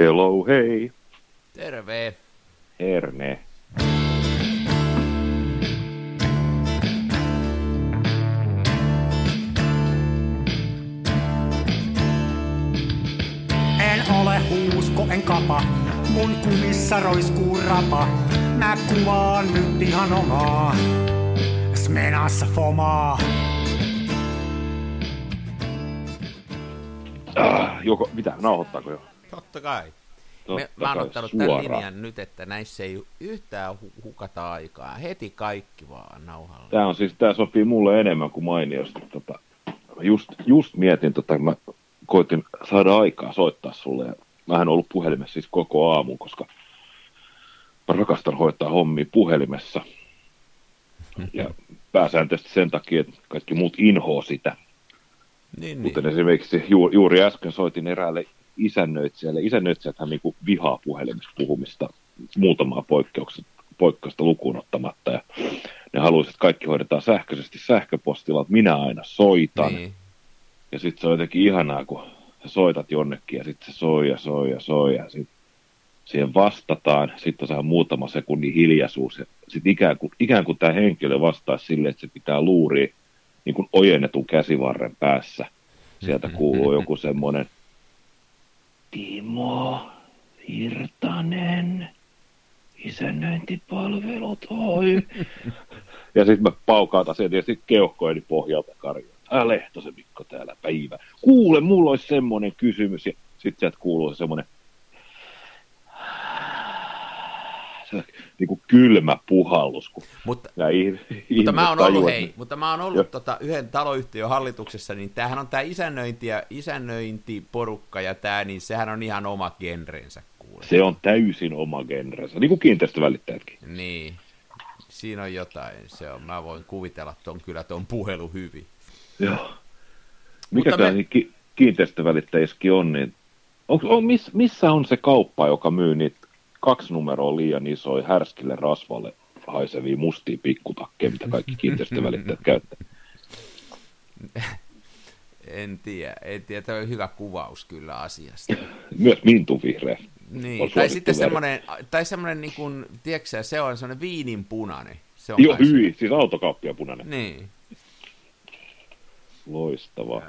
Hello, hei. Terve. Herne. En ole huusko, en kapa. Mun kumissa roiskuu rapa. Mä kuvaan nyt ihan omaa. Smenassa fomaa. Ah, joko, mitä, nauhoittaako jo? Totta kai. Totta Me, mä oon ottanut tämän linjan nyt, että näissä ei yhtään hu- hukata aikaa. Heti kaikki vaan nauhalla. Tää on siis, tää sopii mulle enemmän kuin mainiosti. Tota, just, just mietin, tota, mä koitin saada aikaa soittaa sulle. Ja mähän ollut puhelimessa siis koko aamun, koska mä rakastan hoitaa hommia puhelimessa. Ja pääsääntöisesti sen takia, että kaikki muut inhoo sitä. Niin, niin. Kuten esimerkiksi juuri, juuri äsken soitin eräälle isännöitsijälle. Isännöitsijäthän niin vihaa puhelimessa puhumista muutamaa poikkeuksesta, poikkeusta lukuun ottamatta. Ja ne haluaisivat, että kaikki hoidetaan sähköisesti sähköpostilla, että minä aina soitan. niin. Ja sitten se on jotenkin ihanaa, kun sä soitat jonnekin ja sitten se soi ja soi ja soi ja sitten siihen vastataan. Sitten on sehän muutama sekunnin hiljaisuus ja sitten ikään kuin, ikään kuin tämä henkilö vastaisi silleen, että se pitää luuria niin kuin ojennetun käsivarren päässä. Sieltä kuuluu joku semmoinen Timo Virtanen, isännöintipalvelut, oi. ja sitten mä paukautan sen tietysti keuhkojeni pohjalta karjoon. Ää Lehtosen Mikko täällä päivä. Kuule, mulla olisi semmoinen kysymys. Ja sitten sieltä kuuluu se semmoinen se, niin kuin kylmä puhallus. Kun Mutta, mutta mä oon tajuu, ollut, hei, mutta mä oon ollut tota, yhden taloyhtiön hallituksessa, niin tämähän on tämä isännöinti ja isännöintiporukka ja tämä, niin sehän on ihan oma genrensä kuule. Se on täysin oma genrensä, niin kuin kiinteistövälittäjätkin. Niin, siinä on jotain. Se on, mä voin kuvitella ton kyllä ton puhelu hyvin. Joo. Mikä tämä me- me... ki- kiinteistövälittäjissäkin on, niin on, on, miss, missä on se kauppa, joka myy niitä kaksi numeroa liian isoja härskille rasvalle haisevia mustia pikkutakkeja, mitä kaikki kiinteistövälittäjät käyttää? En tiedä, en tiedä, tämä on hyvä kuvaus kyllä asiasta. Myös mintuvihreä. Niin, on tai sitten väri. semmoinen, tai semmoinen niin kuin, tiedätkö se on semmoinen viininpunainen. Se on Joo, hyi, siis autokauppia punainen. Niin. Loistavaa.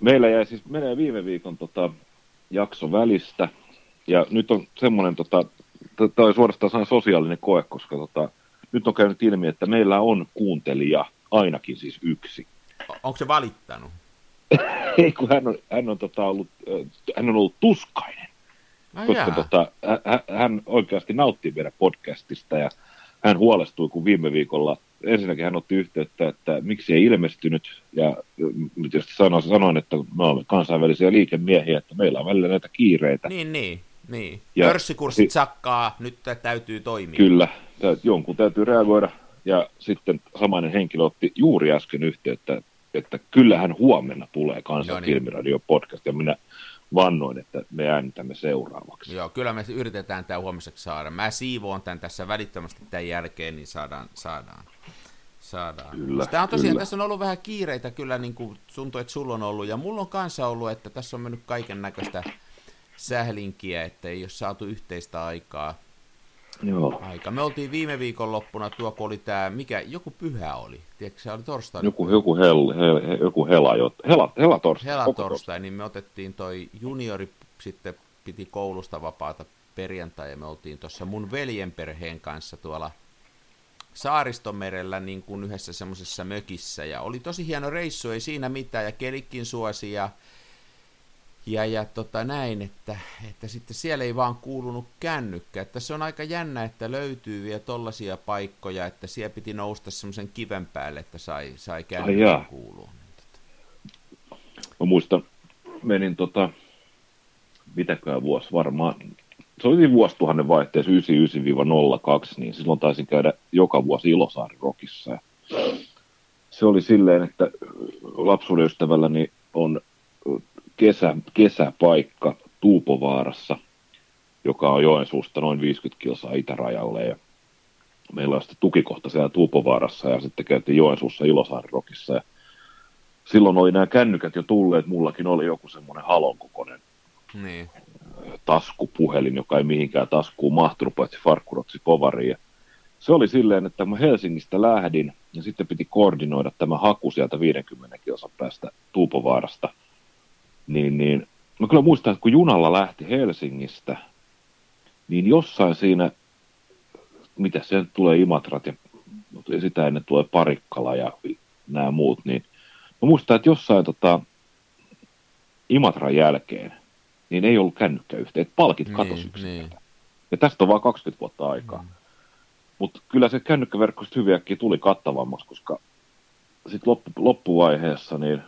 Meillä jäi siis, menee viime viikon tota, jakso välistä, ja nyt on semmoinen, tota, tämä on suorastaan sosiaalinen koe, koska tota, nyt on käynyt ilmi, että meillä on kuuntelija, ainakin siis yksi. O- Onko se valittanut? Ei, kun hän on, hän on, tota, ollut, hän on ollut tuskainen, Ai koska jaa. tota, hän, hän oikeasti nauttii meidän podcastista, ja hän huolestui, kun viime viikolla ensinnäkin hän otti yhteyttä, että miksi ei ilmestynyt, ja tietysti sanoin, sanoin että me olemme kansainvälisiä liikemiehiä, että meillä on välillä näitä kiireitä. Niin, niin, niin. Ja- Pörssikurssit si- sakkaa, nyt tä- täytyy toimia. Kyllä, tä- jonkun täytyy reagoida, ja sitten samainen henkilö otti juuri äsken yhteyttä, että kyllähän huomenna tulee niin. filmiradio podcast, ja minä vannoin, että me äänitämme seuraavaksi. Joo, kyllä me yritetään tämä huomiseksi saada. Mä siivoon tämän tässä välittömästi tämän jälkeen, niin saadaan. saadaan. saadaan. Kyllä, Tämä on tosiaan, kyllä. tässä on ollut vähän kiireitä kyllä, niin kuin tuntuu, että sulla on ollut, ja mulla on kanssa ollut, että tässä on mennyt kaiken näköistä sählinkiä, että ei ole saatu yhteistä aikaa. Joo. Aika. Me oltiin viime viikon loppuna tuo, kun oli tämä, mikä, joku pyhä oli. Tiedätkö, se oli torstaina. Joku, joku, hel, hel, hel, joku hela, jo, hela, hela torstai. koko torstai. Niin me otettiin toi juniori, sitten piti koulusta vapaata perjantai, ja me oltiin tuossa mun veljen perheen kanssa tuolla Saaristomerellä niin kuin yhdessä semmoisessa mökissä, ja oli tosi hieno reissu, ei siinä mitään, ja kelikin suosi, ja, ja, ja tota näin, että, että sitten siellä ei vaan kuulunut kännykkä, että se on aika jännä, että löytyy vielä tollaisia paikkoja, että siellä piti nousta semmoisen kiven päälle, että sai, sai kännykkä kuulua. Mä muistan, menin tota, mitäkään vuosi varmaan, se oli vuosituhannen vaihteessa 99-02, niin silloin taisin käydä joka vuosi Ilosaari Rockissa. Ja se oli silleen, että lapsuuden ystävälläni on kesä, kesäpaikka Tuupovaarassa, joka on Joensuusta noin 50 kilsaa itärajalle. Ja meillä on sitten tukikohta siellä Tuupovaarassa ja sitten käytiin Joensuussa Ilosaari Rockissa. Ja silloin oli nämä kännykät jo tulleet, mullakin oli joku semmoinen halon kokoinen Niin. taskupuhelin, joka ei mihinkään taskuun mahtunut, paitsi farkkurotsi povariin. Se oli silleen, että mä Helsingistä lähdin ja sitten piti koordinoida tämä haku sieltä 50 kilsan päästä Tuupovaarasta. Niin, niin mä kyllä muistan, että kun junalla lähti Helsingistä, niin jossain siinä, mitä se tulee Imatrat ja sitä ennen tulee Parikkala ja nämä muut, niin mä muistan, että jossain tota, Imatran jälkeen, niin ei ollut kännykkäyhteet, palkit katosi niin, niin. Ja tästä on vain 20 vuotta aikaa. Mm. Mutta kyllä se kännykkäverkko hyviäkin tuli kattavammaksi, koska sitten loppu, loppuvaiheessa niin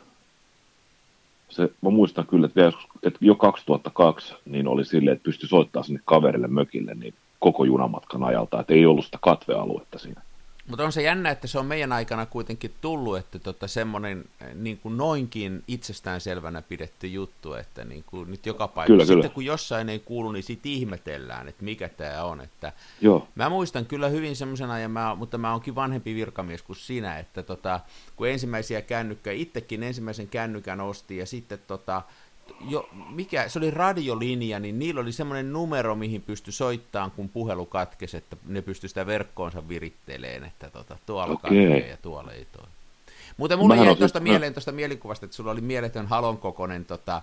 se, mä muistan kyllä, että, vielä, että jo 2002 niin oli silleen, että pystyi soittamaan sinne kaverille mökille niin koko junamatkan ajalta, että ei ollut sitä katvealuetta siinä. Mutta on se jännä, että se on meidän aikana kuitenkin tullut, että tota semmoinen eh, niin kuin noinkin itsestäänselvänä pidetty juttu, että niin kuin nyt joka paikassa, kyllä, sitten kyllä. kun jossain ei kuulu, niin sitten ihmetellään, että mikä tämä on. Että Joo. Mä muistan kyllä hyvin semmoisen ajan, mä, mutta mä oonkin vanhempi virkamies kuin sinä, että tota, kun ensimmäisiä kännykkä, itsekin ensimmäisen kännykän osti ja sitten tota, jo, mikä, se oli radiolinja, niin niillä oli semmoinen numero, mihin pystyi soittamaan, kun puhelu katkesi, että ne pystyi sitä verkkoonsa viritteleen, että tota, tuolla okay. katkee ja tuolla ei toi. Mutta mulla jäi tuosta mieleen tuosta mielikuvasta, että sulla oli mieletön halon kokoinen tota,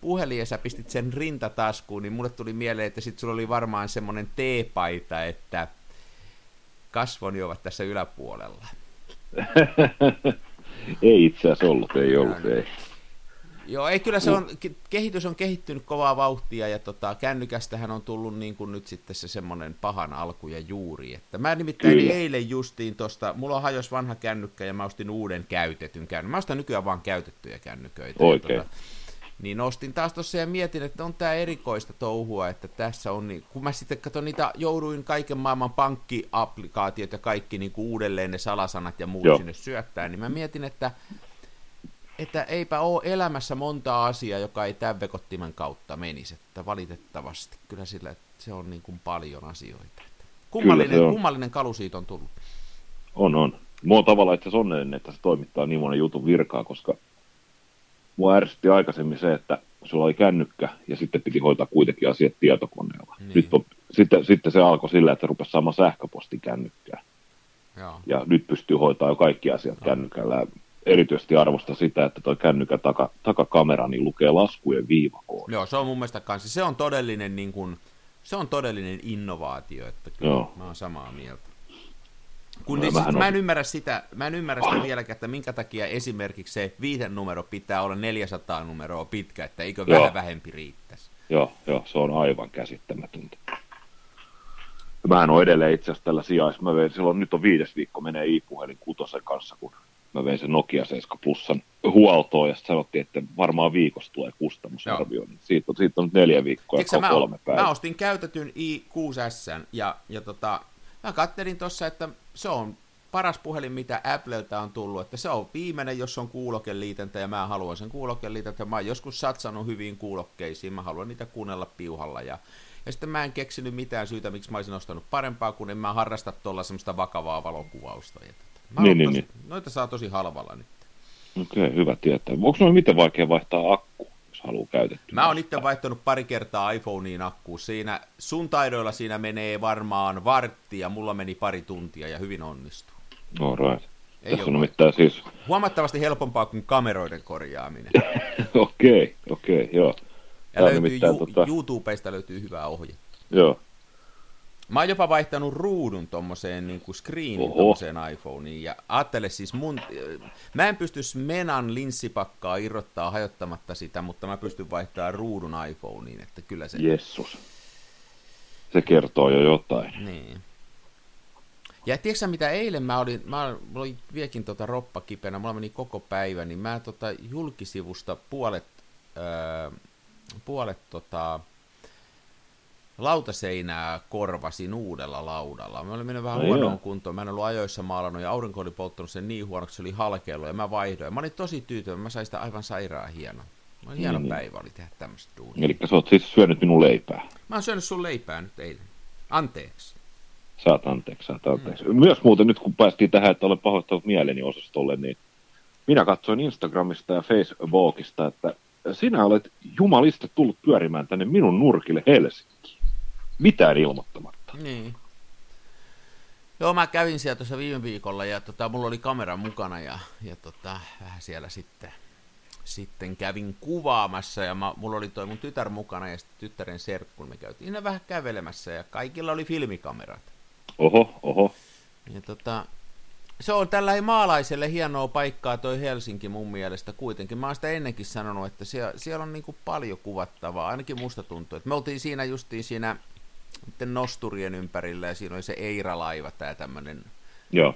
puhelin ja sä pistit sen rintataskuun, niin mulle tuli mieleen, että sit sulla oli varmaan semmoinen teepaita, että kasvoni ovat tässä yläpuolella. ei itse asiassa ollut, ei ollut, ei. Joo, ei kyllä se on, kehitys on kehittynyt kovaa vauhtia ja tota, kännykästähän on tullut niin kuin nyt sitten se semmoinen pahan alku ja juuri. Että mä nimittäin kyllä. eilen justiin tosta, mulla on hajos vanha kännykkä ja mä ostin uuden käytetyn kännykän. Mä ostan nykyään vaan käytettyjä kännyköitä. Oikein. Tota, niin ostin taas tuossa ja mietin, että on tämä erikoista touhua, että tässä on, niin, kun mä sitten katson niitä, jouduin kaiken maailman pankkiapplikaatiot ja kaikki niin kuin uudelleen ne salasanat ja muut Joo. sinne syöttää, niin mä mietin, että että eipä ole elämässä monta asiaa, joka ei tämän vekottimen kautta menisi, että valitettavasti kyllä sillä että se on niin kuin paljon asioita. Kummallinen, on. kummallinen kalu siitä on tullut. On, on. Mua on tavallaan itse onnellinen, että se toimittaa niin monen jutun virkaa, koska mua ärsytti aikaisemmin se, että sulla oli kännykkä ja sitten piti hoitaa kuitenkin asiat tietokoneella. Niin. Nyt on, sitten, sitten se alkoi sillä, että rupesi saamaan sähköpostin kännykkää. Joo. Ja nyt pystyy hoitaa jo kaikki asiat Joo. kännykällä erityisesti arvosta sitä, että tuo kännykän taka, takakamera niin lukee laskujen viivakoon. Joo, se on mun mielestä kanssa. Se on todellinen, niin kuin, se on todellinen innovaatio, että kyllä Joo. mä oon samaa mieltä. Kun niin, siis, mä en ymmärrä sitä, mä en ymmärrä sitä vieläkään, että minkä takia esimerkiksi se viiden numero pitää olla 400 numeroa pitkä, että eikö Joo. vähän vähempi riittäisi. Joo, joo, se on aivan käsittämätöntä. Mä en ole edelleen itse asiassa tällä sijais. Mä vein, silloin nyt on viides viikko menee i-puhelin kutosen kanssa, kun mä vein sen Nokia 7 Plusan huoltoon ja sanottiin, että varmaan viikossa tulee kustannusarvio. Niin siitä, on, siitä on nyt neljä viikkoa ja mä, kolme päivää. Mä ostin käytetyn i6S ja, ja tota, mä kattelin tuossa, että se on paras puhelin, mitä Appleltä on tullut, että se on viimeinen, jos on kuulokeliitäntä ja mä haluan sen kuulokeliitäntä. Mä oon joskus satsannut hyviin kuulokkeisiin, mä haluan niitä kuunnella piuhalla ja ja sitten mä en keksinyt mitään syytä, miksi mä olisin ostanut parempaa, kun en mä harrasta tuolla semmoista vakavaa valokuvausta. Ja Mä niin, niin, niin. Noita saa tosi halvalla nyt. Okei, okay, hyvä tietää. Onko noin miten vaikea vaihtaa akku, jos haluaa käytettyä? Mä oon itse vaihtanut pari kertaa iPhoneen akkuun. Siinä, sun taidoilla siinä menee varmaan vartti ja mulla meni pari tuntia ja hyvin onnistuu. All right. Ei Tässä on mitään siis... Huomattavasti helpompaa kuin kameroiden korjaaminen. Okei, okei, okay, okay, joo. Ja löytyy, ju- tota... YouTubeista löytyy hyvää ohje. Joo, Mä oon jopa vaihtanut ruudun tommoseen niin kuin screenin tommoseen iPhoneen, ja ajattele siis mun, mä en pysty Menan linssipakkaa irrottaa hajottamatta sitä, mutta mä pystyn vaihtamaan ruudun iPhoneen, että kyllä se... Jessus. Se kertoo jo jotain. Niin. Ja tiedätkö mitä eilen mä olin, mä olin viekin tota roppa kipeänä, mulla meni koko päivä, niin mä tota julkisivusta puolet, öö, puolet tota, lautaseinää korvasin uudella laudalla. Mä olin mennyt vähän no huonoon kuntoon, mä en ollut ajoissa maalannut ja aurinko oli polttanut sen niin huonoksi, se oli halkeillut ja mä vaihdoin. Mä olin tosi tyytyväinen, mä sain sitä aivan sairaan hieno. Mä olin hieno niin, päivä oli tehdä tämmöistä duunia. Eli sä oot siis syönyt minun leipää. Mä oon syönyt sun leipää nyt eilen. Anteeksi. Saat anteeksi, saat anteeksi. Mm. Myös muuten nyt kun päästiin tähän, että olen pahoittanut mieleni osastolle, niin minä katsoin Instagramista ja Facebookista, että sinä olet jumalista tullut pyörimään tänne minun nurkille Helsinkiin. Mitään ilmoittamatta. Niin. Joo, mä kävin siellä tuossa viime viikolla ja tota, mulla oli kamera mukana ja, ja tota, vähän siellä sitten, sitten kävin kuvaamassa ja mä, mulla oli toi mun tytär mukana ja sitten tyttären serkku, me käytiin siinä vähän kävelemässä ja kaikilla oli filmikamerat. Oho, oho. Ja tota, se on tällä maalaiselle hienoa paikkaa toi Helsinki mun mielestä kuitenkin. Mä oon sitä ennenkin sanonut, että siellä, siellä on niinku paljon kuvattavaa, ainakin musta tuntuu. Me oltiin siinä justiin siinä nosturien ympärillä ja siinä oli se Eira-laiva, tämä tämmöinen. Joo.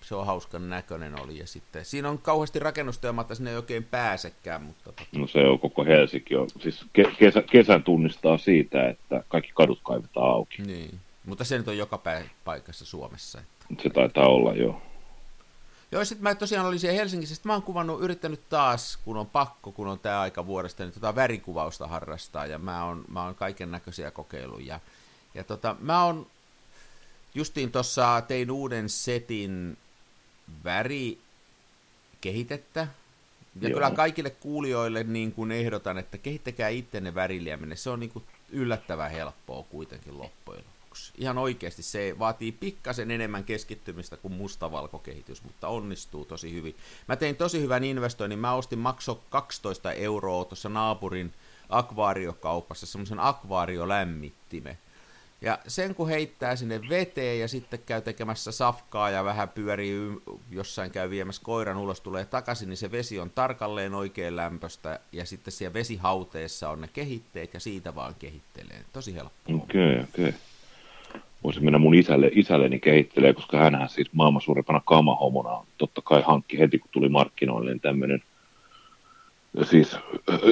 Se on hauskan näköinen oli ja sitten siinä on kauheasti rakennustyömaata, sinne ei oikein pääsekään. Mutta... Tota- no se on koko Helsinki. On. Siis kesä, kesän tunnistaa siitä, että kaikki kadut kaivetaan auki. Niin, mutta se nyt on joka paikassa Suomessa. Että... Se taitaa olla, joo. Joo, sitten mä tosiaan olin siellä Helsingissä, sitten mä oon kuvannut, yrittänyt taas, kun on pakko, kun on tämä aika vuodesta, niin tota värikuvausta harrastaa, ja mä oon, mä oon kaiken näköisiä kokeiluja. Ja, tota, mä oon, justiin tuossa tein uuden setin värikehitettä, ja Joo. kyllä kaikille kuulijoille niin kuin ehdotan, että kehittäkää ittenne väriliemenne, se on niin kuin yllättävän helppoa kuitenkin loppujen lopuksi. Ihan oikeasti se vaatii pikkasen enemmän keskittymistä kuin mustavalkokehitys, mutta onnistuu tosi hyvin. Mä tein tosi hyvän investoinnin. Mä ostin makso 12 euroa tuossa naapurin akvaariokaupassa semmoisen akvaariolämmittimen. Ja sen kun heittää sinne veteen ja sitten käy tekemässä safkaa ja vähän pyörii jossain käy viemässä koiran ulos, tulee takaisin, niin se vesi on tarkalleen oikein lämpöstä ja sitten siellä vesihauteessa on ne kehitteet ja siitä vaan kehittelee. Tosi helppoa. Okei, okay, okei. Okay voisin mennä mun isälle, isälleni kehittelee, koska hän siis maailman suurimpana kamahomona totta kai hankki heti, kun tuli markkinoille niin tämmöinen siis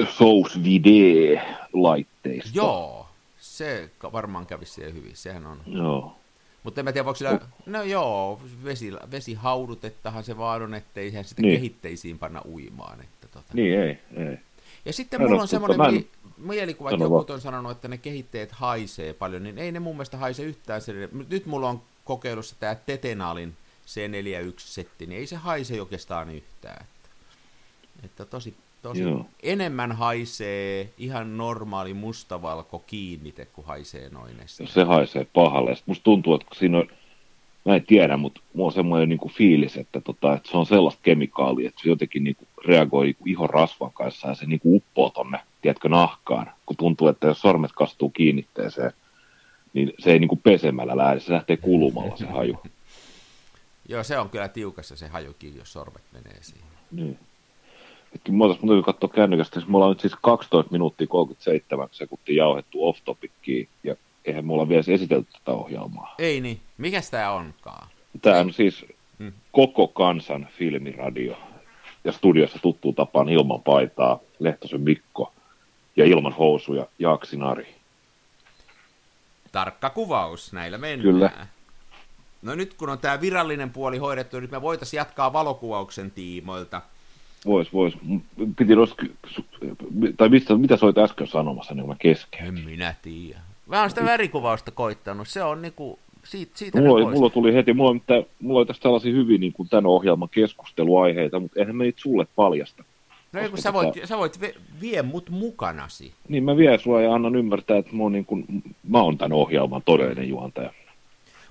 Sous Vide-laitteisto. Joo, se varmaan kävisi siihen hyvin, sehän on. Joo. Mutta en mä tiedä, voiko sillä, no joo, vesi, vesihaudutettahan se vaan on, ettei ihan sitä niin. kehitteisiin panna uimaan. Että tota. Niin, ei, ei. Ja sitten mulla on semmoinen en... mielikuva, että joku on sanonut, että ne kehitteet haisee paljon, niin ei ne mun mielestä haise yhtään. Nyt mulla on kokeilussa tämä Tetenalin C41-setti, niin ei se haise oikeastaan yhtään. Että, että tosi, tosi enemmän haisee ihan normaali mustavalko kiinnite, kuin haisee noin. Se haisee pahalle. Sitten musta tuntuu, että siinä on mä en tiedä, mutta mulla on semmoinen niin kuin fiilis, että, tota, että se on sellaista kemikaalia, että se jotenkin niin kuin reagoi niin kuin ihon rasvan kanssa ja se niin kuin uppoo tonne, tiedätkö, nahkaan, kun tuntuu, että jos sormet kastuu kiinnitteeseen, niin se ei niin kuin pesemällä lähde, se lähtee kulumalla se haju. Joo, se on kyllä tiukassa se hajukin, jos sormet menee siihen. Niin. Etkin mä otas, katsoa kännykästä, me ollaan nyt siis 12 minuuttia 37 sekuntia jauhettu off topickiin, ja eihän mulla vielä esitelty tätä ohjelmaa. Ei niin. Mikä tämä onkaan? Tämä on siis hmm. koko kansan filmiradio. Ja studiossa tuttuu tapaan ilman paitaa, Lehtosen Mikko ja ilman housuja Jaksinari. Tarkka kuvaus, näillä mennään. Kyllä. No nyt kun on tämä virallinen puoli hoidettu, nyt me voitaisiin jatkaa valokuvauksen tiimoilta. Vois, vois. Piti nos... Tai mistä, mitä soit äsken sanomassa, niin mä kesken. En minä tiedä. Mä oon sitä värikuvausta koittanut, se on niinku, siitä, siitä mulla, mulla tuli heti, mulla on, mitä, mulla on tästä tällaisia hyvin niin kuin tämän ohjelman keskusteluaiheita, mutta eihän me niitä sulle paljasta. No ei, kun sä voit, tota... sä voit vie, vie mut mukanasi. Niin, mä vien sua ja annan ymmärtää, että mä oon, niin kuin, mä oon tämän ohjelman todellinen juontaja.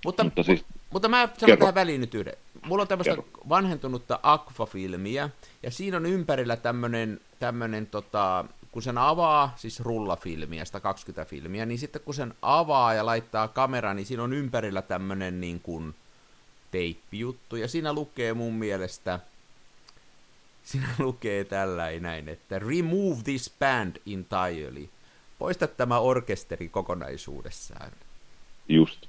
Mutta, mutta, siis, mutta mä sanon tähän väliin nyt yhden. Mulla on tämmöistä vanhentunutta Aqua-filmiä, ja siinä on ympärillä tämmöinen, tämmöinen tota, kun sen avaa, siis rullafilmiä, 120 filmiä, niin sitten kun sen avaa ja laittaa kamera, niin siinä on ympärillä tämmöinen niin kuin teippijuttu, ja siinä lukee mun mielestä, siinä lukee tällä näin, että remove this band entirely. Poista tämä orkesteri kokonaisuudessaan. Just.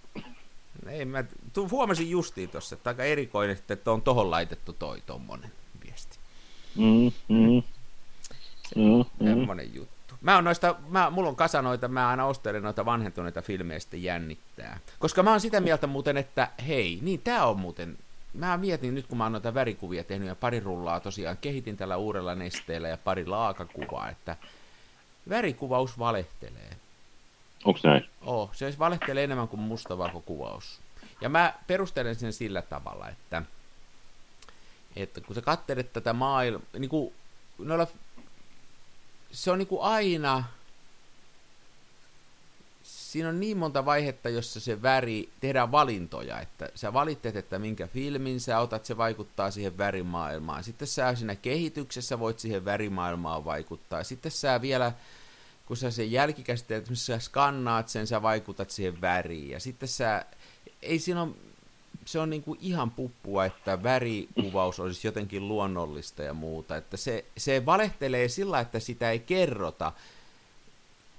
Ei, mä tu, huomasin justiin tuossa, että aika erikoinen, että on tohon laitettu toi tommonen viesti. Mm, mm. Mm, mm. juttu. Mä oon noista, mä, mulla on kasa noita, mä aina ostelen noita vanhentuneita filmejä sitten jännittää. Koska mä oon sitä mieltä muuten, että hei, niin tää on muuten, mä mietin nyt kun mä oon noita värikuvia tehnyt ja pari rullaa tosiaan kehitin tällä uudella nesteellä ja pari laakakuvaa, että värikuvaus valehtelee. Onko näin? Oh, se valehtelee enemmän kuin mustavalkokuvaus. Ja mä perustelen sen sillä tavalla, että, että kun sä katselet tätä maailmaa, niin kuin noilla se on niin kuin aina, siinä on niin monta vaihetta, jossa se väri, tehdään valintoja, että sä valitset, että minkä filmin sä otat, se vaikuttaa siihen värimaailmaan. Sitten sä siinä kehityksessä voit siihen värimaailmaan vaikuttaa. Sitten sä vielä, kun sä sen jälkikäsitteet, että sä skannaat sen, sä vaikutat siihen väriin. Ja sitten sä, ei siinä ole, se on niinku ihan puppua, että värikuvaus olisi jotenkin luonnollista ja muuta. Että se, se valehtelee sillä, että sitä ei kerrota,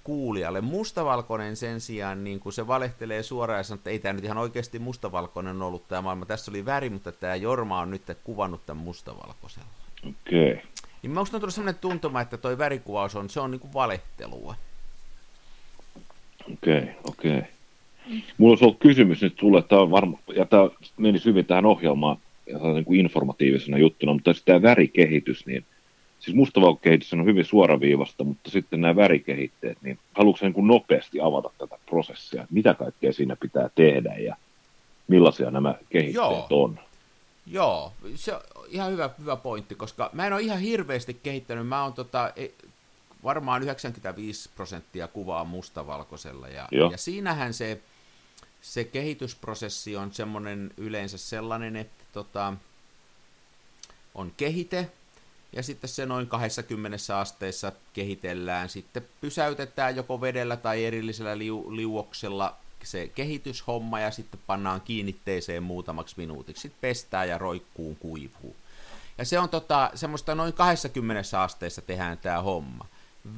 kuulijalle. Mustavalkoinen sen sijaan, niin kuin se valehtelee suoraan ja sanoo, että ei tämä nyt ihan oikeasti mustavalkoinen ollut tämä maailma. Tässä oli väri, mutta tämä Jorma on nyt kuvannut tämän mustavalkoisella. Okei. Okay. Niin minusta on tullut sellainen tuntuma, että toi värikuvaus on, se on niin kuin valehtelua. Okei, okay, okei. Okay. Mulla olisi ollut kysymys nyt sulle, tämä on varma, ja tämä meni hyvin tähän ohjelmaan ja niin kuin informatiivisena juttuna, mutta tämä värikehitys, niin – siis mustavalkokehitys on hyvin suoraviivasta, mutta sitten nämä värikehitteet, niin haluatko niin kuin nopeasti avata tätä prosessia, mitä kaikkea siinä pitää tehdä ja millaisia nämä kehitteet Joo. on? Joo, se on ihan hyvä, hyvä pointti, koska mä en ole ihan hirveästi kehittänyt, mä oon tota, e, varmaan 95 prosenttia kuvaa mustavalkoisella, ja, ja siinähän se, se kehitysprosessi on semmoinen yleensä sellainen, että tota, on kehite, ja sitten se noin 20 asteessa kehitellään, sitten pysäytetään joko vedellä tai erillisellä liu- liuoksella se kehityshomma ja sitten pannaan kiinnitteeseen muutamaksi minuutiksi, sitten pestään ja roikkuun kuivuu. Ja se on tota, semmoista noin 20 asteessa tehdään tämä homma.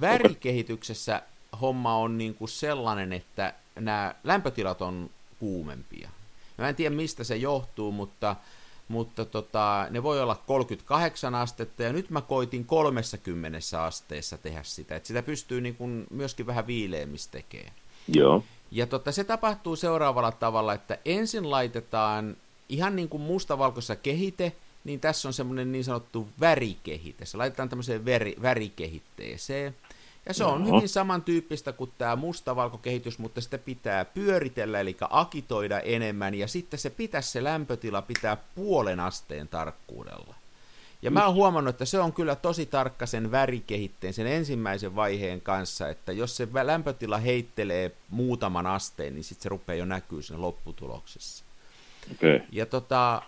Värikehityksessä homma on niin kuin sellainen, että nämä lämpötilat on kuumempia. Mä en tiedä mistä se johtuu, mutta mutta tota, ne voi olla 38 astetta, ja nyt mä koitin 30 asteessa tehdä sitä, että sitä pystyy niin kuin myöskin vähän viileämistä tekemään. Joo. Ja tota, se tapahtuu seuraavalla tavalla, että ensin laitetaan ihan niin kuin mustavalkoisessa kehite, niin tässä on semmoinen niin sanottu värikehite. Se laitetaan tämmöiseen väri, värikehitteeseen. Ja se on hyvin samantyyppistä kuin tämä mustavalkokehitys, mutta sitä pitää pyöritellä, eli akitoida enemmän, ja sitten se pitäisi se lämpötila pitää puolen asteen tarkkuudella. Ja mä oon huomannut, että se on kyllä tosi tarkka sen värikehitteen, sen ensimmäisen vaiheen kanssa, että jos se lämpötila heittelee muutaman asteen, niin sitten se rupeaa jo näkyy siinä lopputuloksessa. Okay. Ja tota,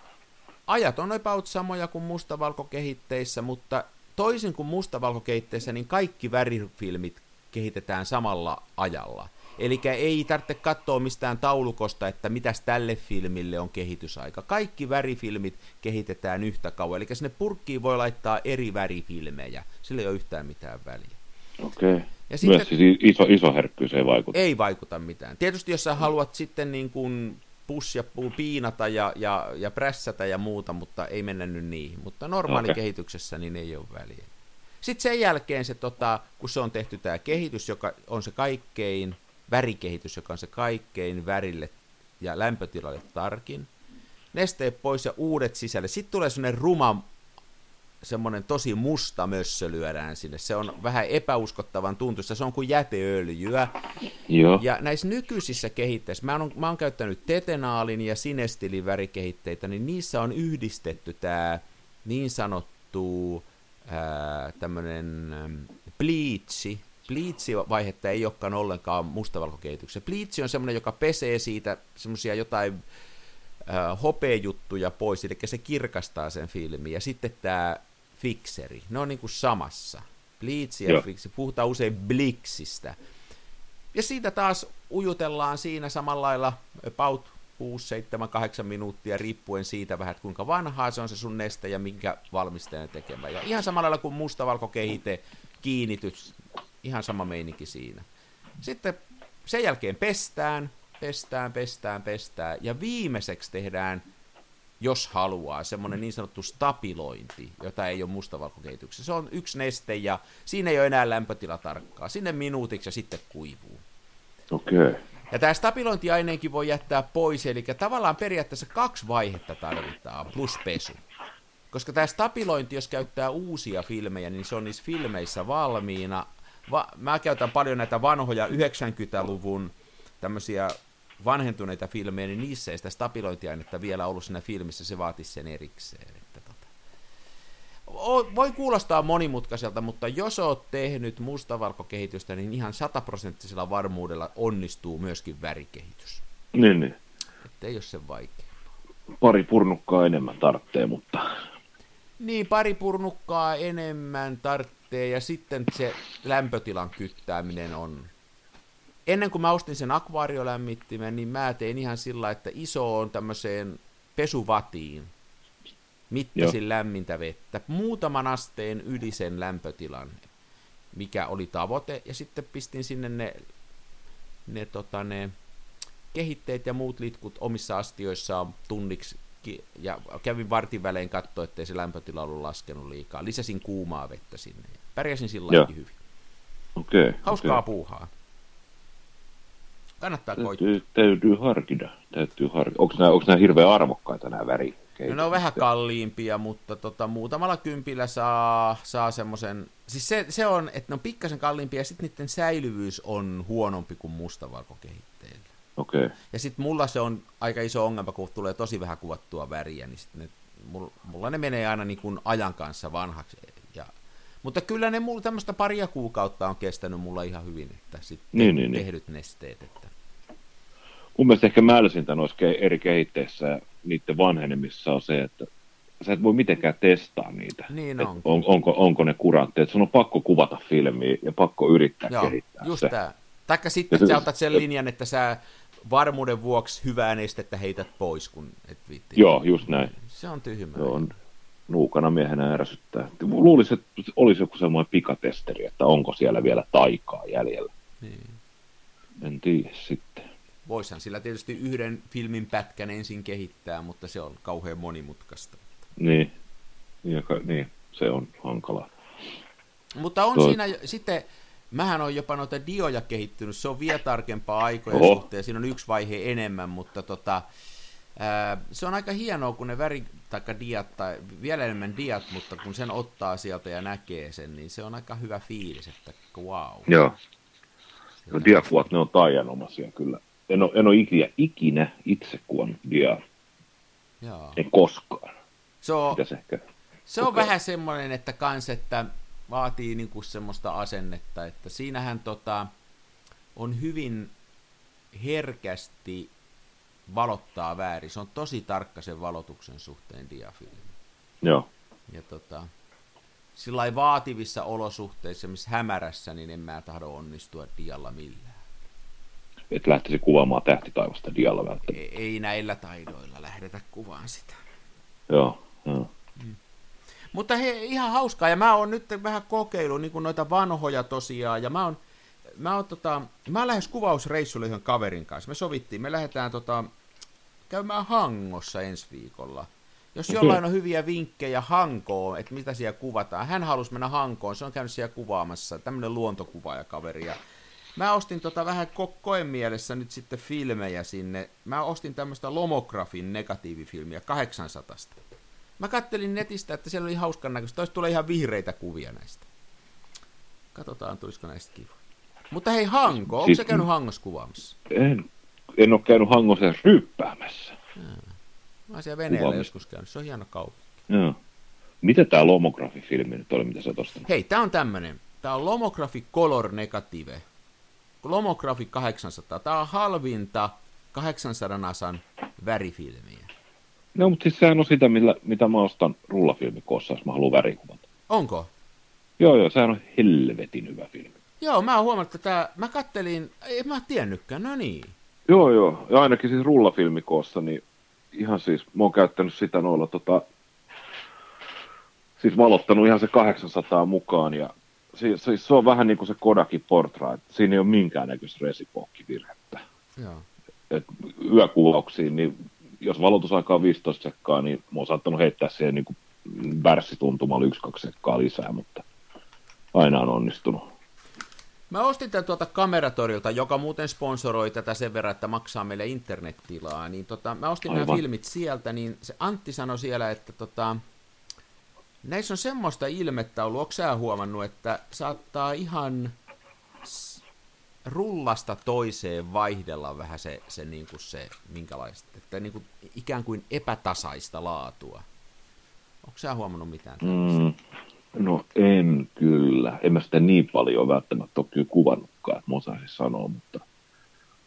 ajat on about samoja kuin mustavalkokehitteissä, mutta toisin kuin mustavalkokeitteissä, niin kaikki värifilmit kehitetään samalla ajalla. Eli ei tarvitse katsoa mistään taulukosta, että mitäs tälle filmille on kehitysaika. Kaikki värifilmit kehitetään yhtä kauan. Eli sinne purkkiin voi laittaa eri värifilmejä. Sillä ei ole yhtään mitään väliä. Okei. Okay. Ja sitten, Myös siis iso, iso herkkyys ei vaikuta. Ei vaikuta mitään. Tietysti jos sä haluat sitten niin kuin push ja piinata ja, ja, ja prässätä ja muuta, mutta ei mennä nyt niihin. Mutta normaali okay. kehityksessä niin ei ole väliä. Sitten sen jälkeen se, tota, kun se on tehty tämä kehitys, joka on se kaikkein, värikehitys, joka on se kaikkein värille ja lämpötilalle tarkin, nesteet pois ja uudet sisälle. Sitten tulee semmoinen ruma semmoinen tosi musta mössö lyödään sinne. Se on vähän epäuskottavan tuntuista. Se on kuin jäteöljyä. Joo. Ja näissä nykyisissä kehitteissä, mä oon, mä oon käyttänyt tetenaalin ja sinestilin värikehitteitä, niin niissä on yhdistetty tämä niin sanottu tämmöinen bleachi. Bleachi-vaihetta ei olekaan ollenkaan mustavalkokehityksessä. Bleachi on semmoinen, joka pesee siitä semmoisia jotain äh, hopeajuttuja pois, eli se kirkastaa sen filmin. Ja sitten tämä fixeri. Ne on niin kuin samassa. Bleach ja fixi. Puhutaan usein bliksistä. Ja siitä taas ujutellaan siinä samalla lailla about 6, 7, 8 minuuttia, riippuen siitä vähän, kuinka vanhaa se on se sun neste ja minkä valmistajan tekemä. Ja ihan samalla lailla kuin mustavalkokehite, kiinnitys, ihan sama meininki siinä. Sitten sen jälkeen pestään, pestään, pestään, pestään, ja viimeiseksi tehdään jos haluaa, semmoinen niin sanottu stabilointi, jota ei ole mustavalkokehityksessä. Se on yksi neste ja siinä ei ole enää lämpötila tarkkaa. Sinne minuutiksi ja sitten kuivuu. Okei. Okay. Ja tämä stabilointiaineenkin voi jättää pois, eli tavallaan periaatteessa kaksi vaihetta tarvitaan, plus pesu. Koska tämä stabilointi, jos käyttää uusia filmejä, niin se on niissä filmeissä valmiina. Va- mä käytän paljon näitä vanhoja 90-luvun tämmöisiä vanhentuneita filmejä, niin niissä ei sitä stabilointiainetta vielä ollut siinä filmissä, se vaatisi sen erikseen. Että tota. voi kuulostaa monimutkaiselta, mutta jos oot tehnyt mustavalkokehitystä, niin ihan sataprosenttisella varmuudella onnistuu myöskin värikehitys. Niin, niin. Että ei ole sen vaikea. Pari purnukkaa enemmän tarvitsee, mutta... Niin, pari purnukkaa enemmän tarvitsee, ja sitten se lämpötilan kyttääminen on... Ennen kuin mä ostin sen akvaariolämmittimen, niin mä tein ihan sillä, että iso on tämmöiseen pesuvatiin, mittasin Joo. lämmintä vettä, muutaman asteen yli sen lämpötilan, mikä oli tavoite, ja sitten pistin sinne ne, ne, tota, ne kehitteet ja muut litkut omissa astioissaan tunniksi, ja kävin vartin välein katsoa, ettei se lämpötila ollut laskenut liikaa. Lisäsin kuumaa vettä sinne, ja pärjäsin sillä hyvin. Okei. Okay, Hauskaa okay. puuhaa. Kannattaa täytyy, koittaa. Täytyy harkita. Täytyy harkita. Onko nämä, onko nämä hirveän arvokkaita nämä väri? No, ne on vähän kalliimpia, mutta tota, muutamalla kympillä saa, saa semmoisen... Siis se, se on, että ne on pikkasen kalliimpia ja sitten niiden säilyvyys on huonompi kuin mustavalkokehitteillä. Okay. Ja sitten mulla se on aika iso ongelma, kun tulee tosi vähän kuvattua väriä, niin sitten ne, mulla, ne menee aina niin kuin ajan kanssa vanhaksi. Ja, mutta kyllä ne mulla tämmöistä paria kuukautta on kestänyt mulla ihan hyvin, että sitten niin, niin, niin, tehdyt niin. nesteet. Että... Mun mielestä ehkä mälsintä noissa eri kehitteissä ja niiden vanhenemissa on se, että sä et voi mitenkään testaa niitä. Niin on. on onko, onko ne kurantteja. Sun on pakko kuvata filmiä ja pakko yrittää Joo, kehittää just se. Tää. Taikka sitten ja sä otat sen linjan, että sä varmuuden vuoksi hyvää nestettä heität pois, kun et viitti. Joo, just näin. Se on tyhmää. Se on nuukana miehenä ärsyttää. Luulisin, että olisi joku semmoinen pikatesteri, että onko siellä vielä taikaa jäljellä. Niin. En tiedä sitten. Voishan sillä tietysti yhden filmin pätkän ensin kehittää, mutta se on kauhean monimutkaista. Niin, ja, niin se on hankalaa. Mutta on Toi... siinä sitten, mähän on jopa noita dioja kehittynyt, se on vielä tarkempaa aikojen Oho. suhteen, siinä on yksi vaihe enemmän, mutta tota, ää, se on aika hienoa, kun ne väri, taikka diat, tai vielä enemmän diat, mutta kun sen ottaa sieltä ja näkee sen, niin se on aika hyvä fiilis, että wow. Joo. No diakuvat, ne on taianomaisia kyllä en ole, en ole ikinä, ikinä itse kuvannut diaa. Joo. En koskaan. Se on, ehkä se on vähän semmoinen, että kans, että vaatii niinku semmoista asennetta, että siinähän tota, on hyvin herkästi valottaa väärin. Se on tosi tarkka sen valotuksen suhteen diafilmi. Joo. Ja tota, sillä vaativissa olosuhteissa, missä hämärässä, niin en mä tahdo onnistua dialla millään että lähtisi kuvaamaan tähtitaivasta dialla välttämättä. Ei, ei näillä taidoilla lähdetä kuvaan sitä. Joo, joo. Mutta he, ihan hauskaa, ja mä oon nyt vähän kokeillut niin kuin noita vanhoja tosiaan, ja mä oon, mä oon, tota, mä lähes kuvausreissulle yhden kaverin kanssa. Me sovittiin, me lähdetään tota, käymään Hangossa ensi viikolla. Jos jollain on hyviä vinkkejä Hankoon, että mitä siellä kuvataan. Hän halusi mennä Hankoon, se on käynyt siellä kuvaamassa, tämmöinen luontokuvaajakaveri. Ja Mä ostin tota vähän ko- koen mielessä nyt sitten filmejä sinne. Mä ostin tämmöistä Lomografin negatiivifilmiä 800. Mä kattelin netistä, että siellä oli hauskan näköistä. Toista tulee ihan vihreitä kuvia näistä. Katsotaan, tulisiko näistä kiva. Mutta hei Hanko, onko siis, sä käynyt Hangossa kuvaamassa? En, en ole käynyt Hangossa ryppäämässä. Mä oon siellä veneellä joskus käynyt, se on hieno kaupunki. Joo. Mitä tää Lomografi-filmi nyt oli, mitä sä tosta? Hei, tää on tämmönen. Tää on Lomografi Color Negative Lomografi 800. Tämä on halvinta 800 asan värifilmiä. No, mutta siis sehän on sitä, millä, mitä mä ostan rullafilmikossa, jos mä haluan värikuvata. Onko? Joo, joo, sehän on helvetin hyvä filmi. Joo, mä oon huomannut, että tää, mä kattelin, ei mä tiennytkään, no niin. Joo, joo, ja ainakin siis rullafilmikossa, niin ihan siis, mä oon käyttänyt sitä noilla tota, siis valottanut ihan se 800 mukaan, ja siis, siis se on vähän niin kuin se Kodakin Portrait. Siinä ei ole minkäännäköistä resipohkivirhettä. Joo. Et yökuvauksiin, niin jos valotusaika on 15 sekkaa, niin mä oon saattanut heittää siihen niin värssituntumalla yksi kaksi sekkaa lisää, mutta aina on onnistunut. Mä ostin tämän tuolta kameratorilta, joka muuten sponsoroi tätä sen verran, että maksaa meille internettilaa, niin tota, mä ostin Aivan. nämä filmit sieltä, niin se Antti sanoi siellä, että tota, näissä on semmoista ilmettä ollut, onko sä huomannut, että saattaa ihan rullasta toiseen vaihdella vähän se, se, niin kuin se minkälaista, että niin kuin ikään kuin epätasaista laatua. Onko sä huomannut mitään? Mm, no en kyllä. En mä sitä niin paljon välttämättä ole kyllä kuvannutkaan, että mä osaisin sanoa, mutta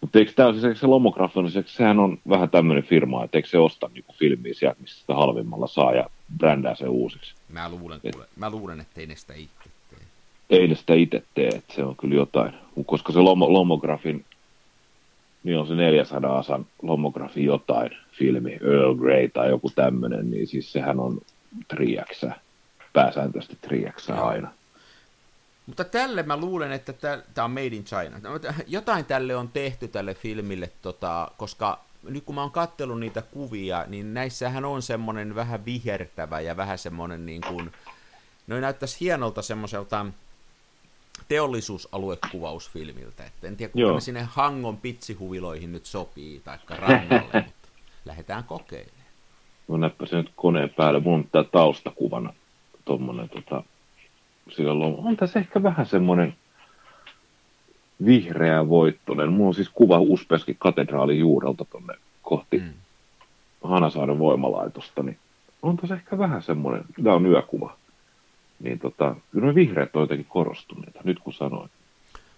mutta eikö tämä siis, se Lomograph, niin sehän on vähän tämmöinen firma, että eikö se osta niinku filmiä sieltä, missä sitä halvimmalla saa ja brändää se uusiksi? Mä luulen, Et, kuule, mä luulen että ei ne sitä itse. Ei ne sitä itse tee, että se on kyllä jotain. Koska se Lom- Lomographin, niin on se 400 asan Lomographin jotain filmi, Earl Grey tai joku tämmöinen, niin siis sehän on triäksä, pääsääntöisesti triäksä aina. Mutta tälle mä luulen, että tämä on Made in China. No, jotain tälle on tehty tälle filmille, tota, koska nyt kun mä oon kattellut niitä kuvia, niin näissähän on semmoinen vähän vihertävä ja vähän semmoinen niin kuin, noin näyttäisi hienolta semmoiselta teollisuusaluekuvausfilmiltä. että en tiedä, kuinka ne sinne Hangon pitsihuviloihin nyt sopii, tai rannalle, mutta lähdetään kokeilemaan. No näppä se nyt koneen päälle. Mun on tää taustakuvana tuommoinen tota, silloin on tässä ehkä vähän semmoinen vihreä voittonen. Mulla on siis kuva Uspeskin katedraalin juurelta tuonne kohti mm. Hanasaaren voimalaitosta, niin on tässä ehkä vähän semmoinen, tämä on yökuva. Niin tota, kyllä vihreät on jotenkin korostuneita, nyt kun sanoin.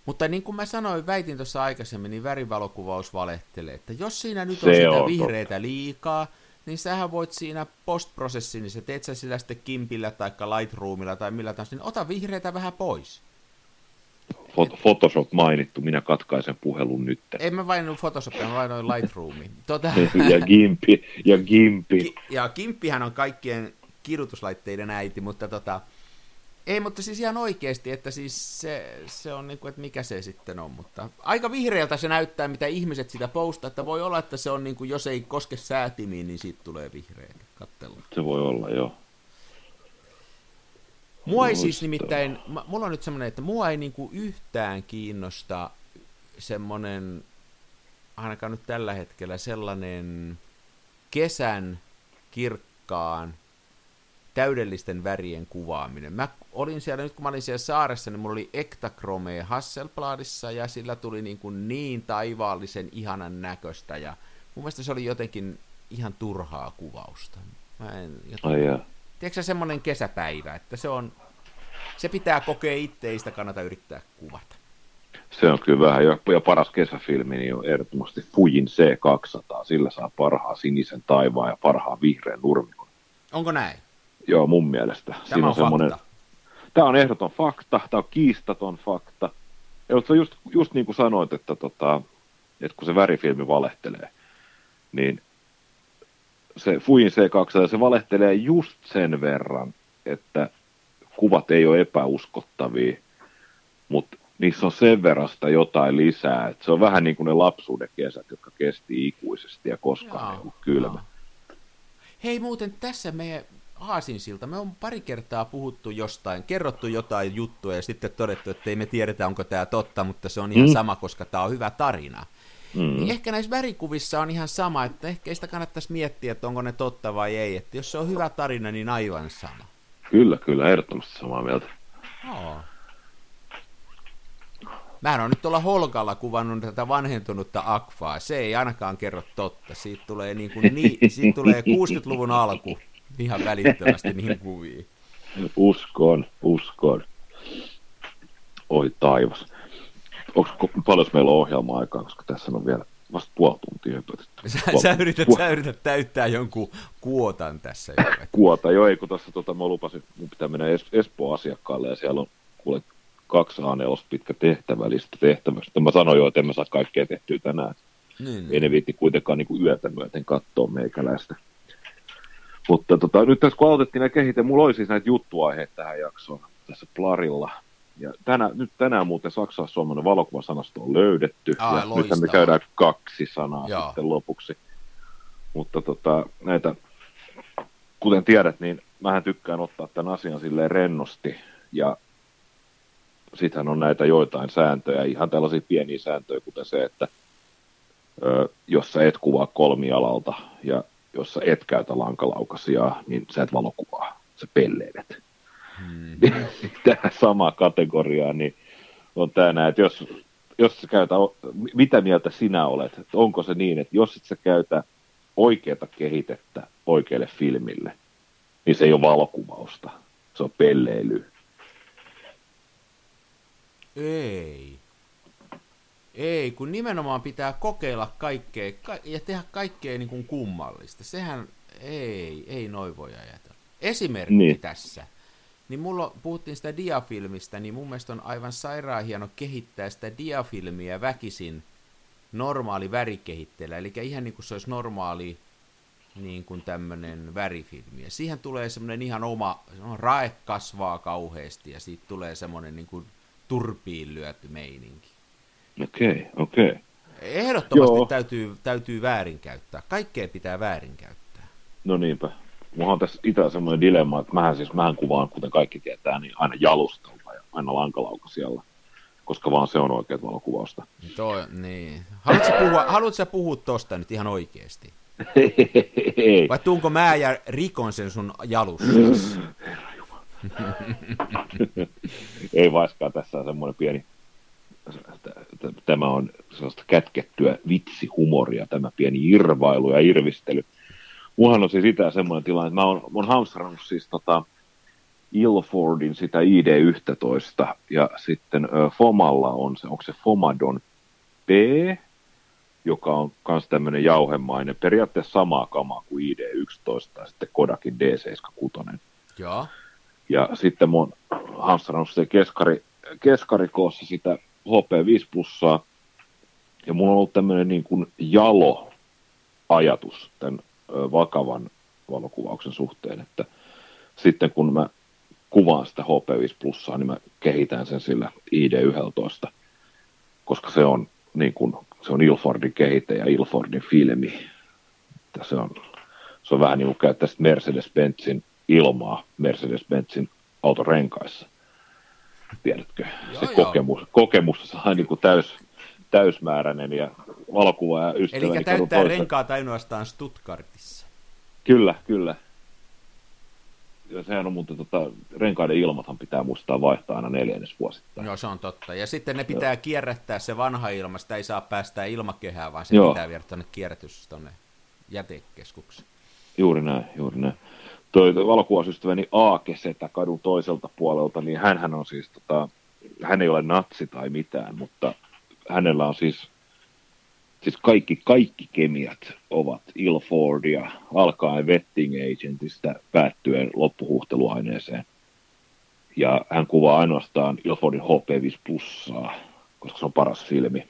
Mutta niin kuin mä sanoin, väitin tuossa aikaisemmin, niin värivalokuvaus valehtelee, että jos siinä nyt on Se sitä on vihreitä totta. liikaa, niin sähän voit siinä postprosessiin, niin sä teet sä sillä sitten Kimpillä tai Lightroomilla tai millä tahansa, niin ota vihreitä vähän pois. Photoshop mainittu, minä katkaisen puhelun nyt. En mä vain Photoshopia, mä vain Lightroomin. Tuota... ja Gimpi, ja Gimpi. Ki- ja Gimpihän on kaikkien kirjoituslaitteiden äiti, mutta tota, ei, mutta siis ihan oikeasti, että siis se, se on niin kuin, että mikä se sitten on, mutta aika vihreältä se näyttää, mitä ihmiset sitä postaa, että voi olla, että se on niin kuin, jos ei koske säätimiin, niin siitä tulee vihreä kattelu. Se voi olla, joo. Mua ei siis nimittäin, mulla on nyt semmoinen, että mua ei niin kuin yhtään kiinnosta semmoinen, ainakaan nyt tällä hetkellä, sellainen kesän kirkkaan täydellisten värien kuvaaminen. Mä olin siellä, nyt kun mä olin siellä saaressa, niin mulla oli Ektachrome Hasselbladissa, ja sillä tuli niin, kuin niin taivaallisen ihanan näköistä, ja mun mielestä se oli jotenkin ihan turhaa kuvausta. Mä en, jotenkin... Ai Tiedätkö semmoinen kesäpäivä, että se on, se pitää kokea itse, ei sitä kannata yrittää kuvata. Se on kyllä vähän, ja, paras kesäfilmi niin on ehdottomasti Fujin C200, sillä saa parhaan sinisen taivaan ja parhaan vihreän nurmikon. Onko näin? Joo, mun mielestä. Tämä Siinä on, on semmoinen... Tämä on ehdoton fakta, tämä on kiistaton fakta. Ja se just, just niin kuin sanoit, että, tota, että kun se värifilmi valehtelee, niin se Fuin C2 se valehtelee just sen verran, että kuvat ei ole epäuskottavia, mutta niissä on sen verran sitä jotain lisää, että se on vähän niin kuin ne lapsuuden kesät, jotka kesti ikuisesti ja koskaan ei kylmä. Hei muuten tässä meidän aasinsilta. Me on pari kertaa puhuttu jostain, kerrottu jotain juttuja ja sitten todettu, että ei me tiedetä, onko tämä totta, mutta se on ihan mm. sama, koska tämä on hyvä tarina. Mm. Niin ehkä näissä värikuvissa on ihan sama, että ehkä sitä kannattaisi miettiä, että onko ne totta vai ei. Että jos se on hyvä tarina, niin aivan sama. Kyllä, kyllä, ehdottomasti samaa mieltä. Oh. Mä oon nyt tuolla Holkalla kuvannut tätä vanhentunutta Akvaa. Se ei ainakaan kerro totta. Siitä tulee, niin kuin niin, siitä tulee 60-luvun alku ihan välittömästi niihin kuviin. Uskon, uskon. Oi taivas. Onko paljon meillä on ohjelma-aikaa, koska tässä on vielä vasta puoli tuntia höpötetty. Sä, sä, yrität, sä yrität täyttää jonkun kuotan tässä. Jo. Kuota, joo, ei kun tässä tota, mä lupasin, mun pitää mennä es- Espoon asiakkaalle ja siellä on kuule kaksi a pitkä tehtävällistä tehtävästä. Mä sanoin jo, että en mä saa kaikkea tehtyä tänään. Niin, niin. Ei ne viitti kuitenkaan niin kuin yötä myöten katsoa meikäläistä. Mutta tota, nyt tässä kun aloitettiin nämä kehite, mulla oli siis näitä juttuaiheita tähän jaksoon tässä Plarilla. Ja tänä, nyt tänään muuten Saksassa suomalainen valokuvasanasto on löydetty. Aa, ja nyt me käydään kaksi sanaa Joo. sitten lopuksi. Mutta tota, näitä, kuten tiedät, niin mähän tykkään ottaa tämän asian silleen rennosti. Ja sittenhän on näitä joitain sääntöjä, ihan tällaisia pieniä sääntöjä, kuten se, että ö, jos sä et kuvaa kolmialalta ja jos sä et käytä lankalaukasia, niin sä et valokuvaa, sä pelleilet. Hmm. Tähän samaa kategoriaa, niin on tämä että jos, jos sä käytä, mitä mieltä sinä olet, että onko se niin, että jos et sä käytä oikeata kehitettä oikealle filmille, niin se ei ole valokuvausta. Se on pelleily. Ei. Ei, kun nimenomaan pitää kokeilla kaikkea ka- ja tehdä kaikkea niin kuin kummallista. Sehän ei, ei noin voi ajatella. Esimerkki niin. tässä. Niin mulla puhuttiin sitä diafilmistä, niin mun mielestä on aivan sairaan hieno kehittää sitä diafilmiä väkisin normaali värikehitteellä. Eli ihan niin kuin se olisi normaali niin kuin tämmöinen värifilmi. Ja siihen tulee semmoinen ihan oma, rae kasvaa kauheasti ja siitä tulee semmoinen niin kuin turpiin lyöty meininki. Okei, okay, okei. Okay. Ehdottomasti Joo. täytyy, täytyy väärinkäyttää. Kaikkea pitää väärinkäyttää. No niinpä. Mulla on tässä itse semmoinen dilemma, että mähän siis mähän kuvaan, kuten kaikki tietää, niin aina jalustalla ja aina siellä, koska vaan se on oikeat valokuvausta. Tuo, niin. Haluatko puhua, haluatko puhua tosta nyt ihan oikeasti? Ei. Vai tuunko mä ja rikon sen sun jalustassa? Ei vaiskaan, tässä on semmoinen pieni, tämä on sellaista kätkettyä vitsihumoria, tämä pieni irvailu ja irvistely. Muhan on siis sitä semmoinen tilanne, että mä oon, mä oon hamstrannut siis tota Ilfordin sitä ID11 ja sitten Fomalla on se, onko se Fomadon B, joka on myös tämmöinen jauhemainen, periaatteessa samaa kamaa kuin ID11 ja sitten Kodakin D76. Joo. Ja sitten mun hamstrannut se keskari, keskarikoossa sitä HP5 plussaa, ja mulla on ollut tämmöinen niin kuin jalo ajatus tämän vakavan valokuvauksen suhteen, että sitten kun mä kuvaan sitä HP5 plussaa, niin mä kehitän sen sillä ID11, koska se on, niin kuin, se on Ilfordin kehite ja Ilfordin filmi. Että se, on, se on vähän niin kuin käyttää Mercedes-Benzin ilmaa Mercedes-Benzin autorenkaissa. Tiedätkö? Joo, se joo. kokemus, kokemus saa niin kuin täys, täysmääräinen ja valokuva ja ystäväni. Eli täyttää renkaat ainoastaan Stuttgartissa. Kyllä, kyllä. Ja sehän on muuten, tota, renkaiden ilmathan pitää muistaa vaihtaa aina neljännes vuosittain. Joo, se on totta. Ja sitten ne pitää Joo. kierrättää se vanha ilma, sitä ei saa päästää ilmakehää, vaan se Joo. pitää viedä tuonne kierrätys tuonne jätekeskukseen. Juuri näin, juuri näin. Toi, toi valokuvausystäväni Aake Setä kadun toiselta puolelta, niin hän on siis, tota, hän ei ole natsi tai mitään, mutta hänellä on siis siis kaikki, kaikki kemiat ovat Ilfordia, alkaen Vetting Agentista päättyen loppuhuhteluaineeseen. Ja hän kuvaa ainoastaan Ilfordin HP5 plussaa, koska se on paras filmi.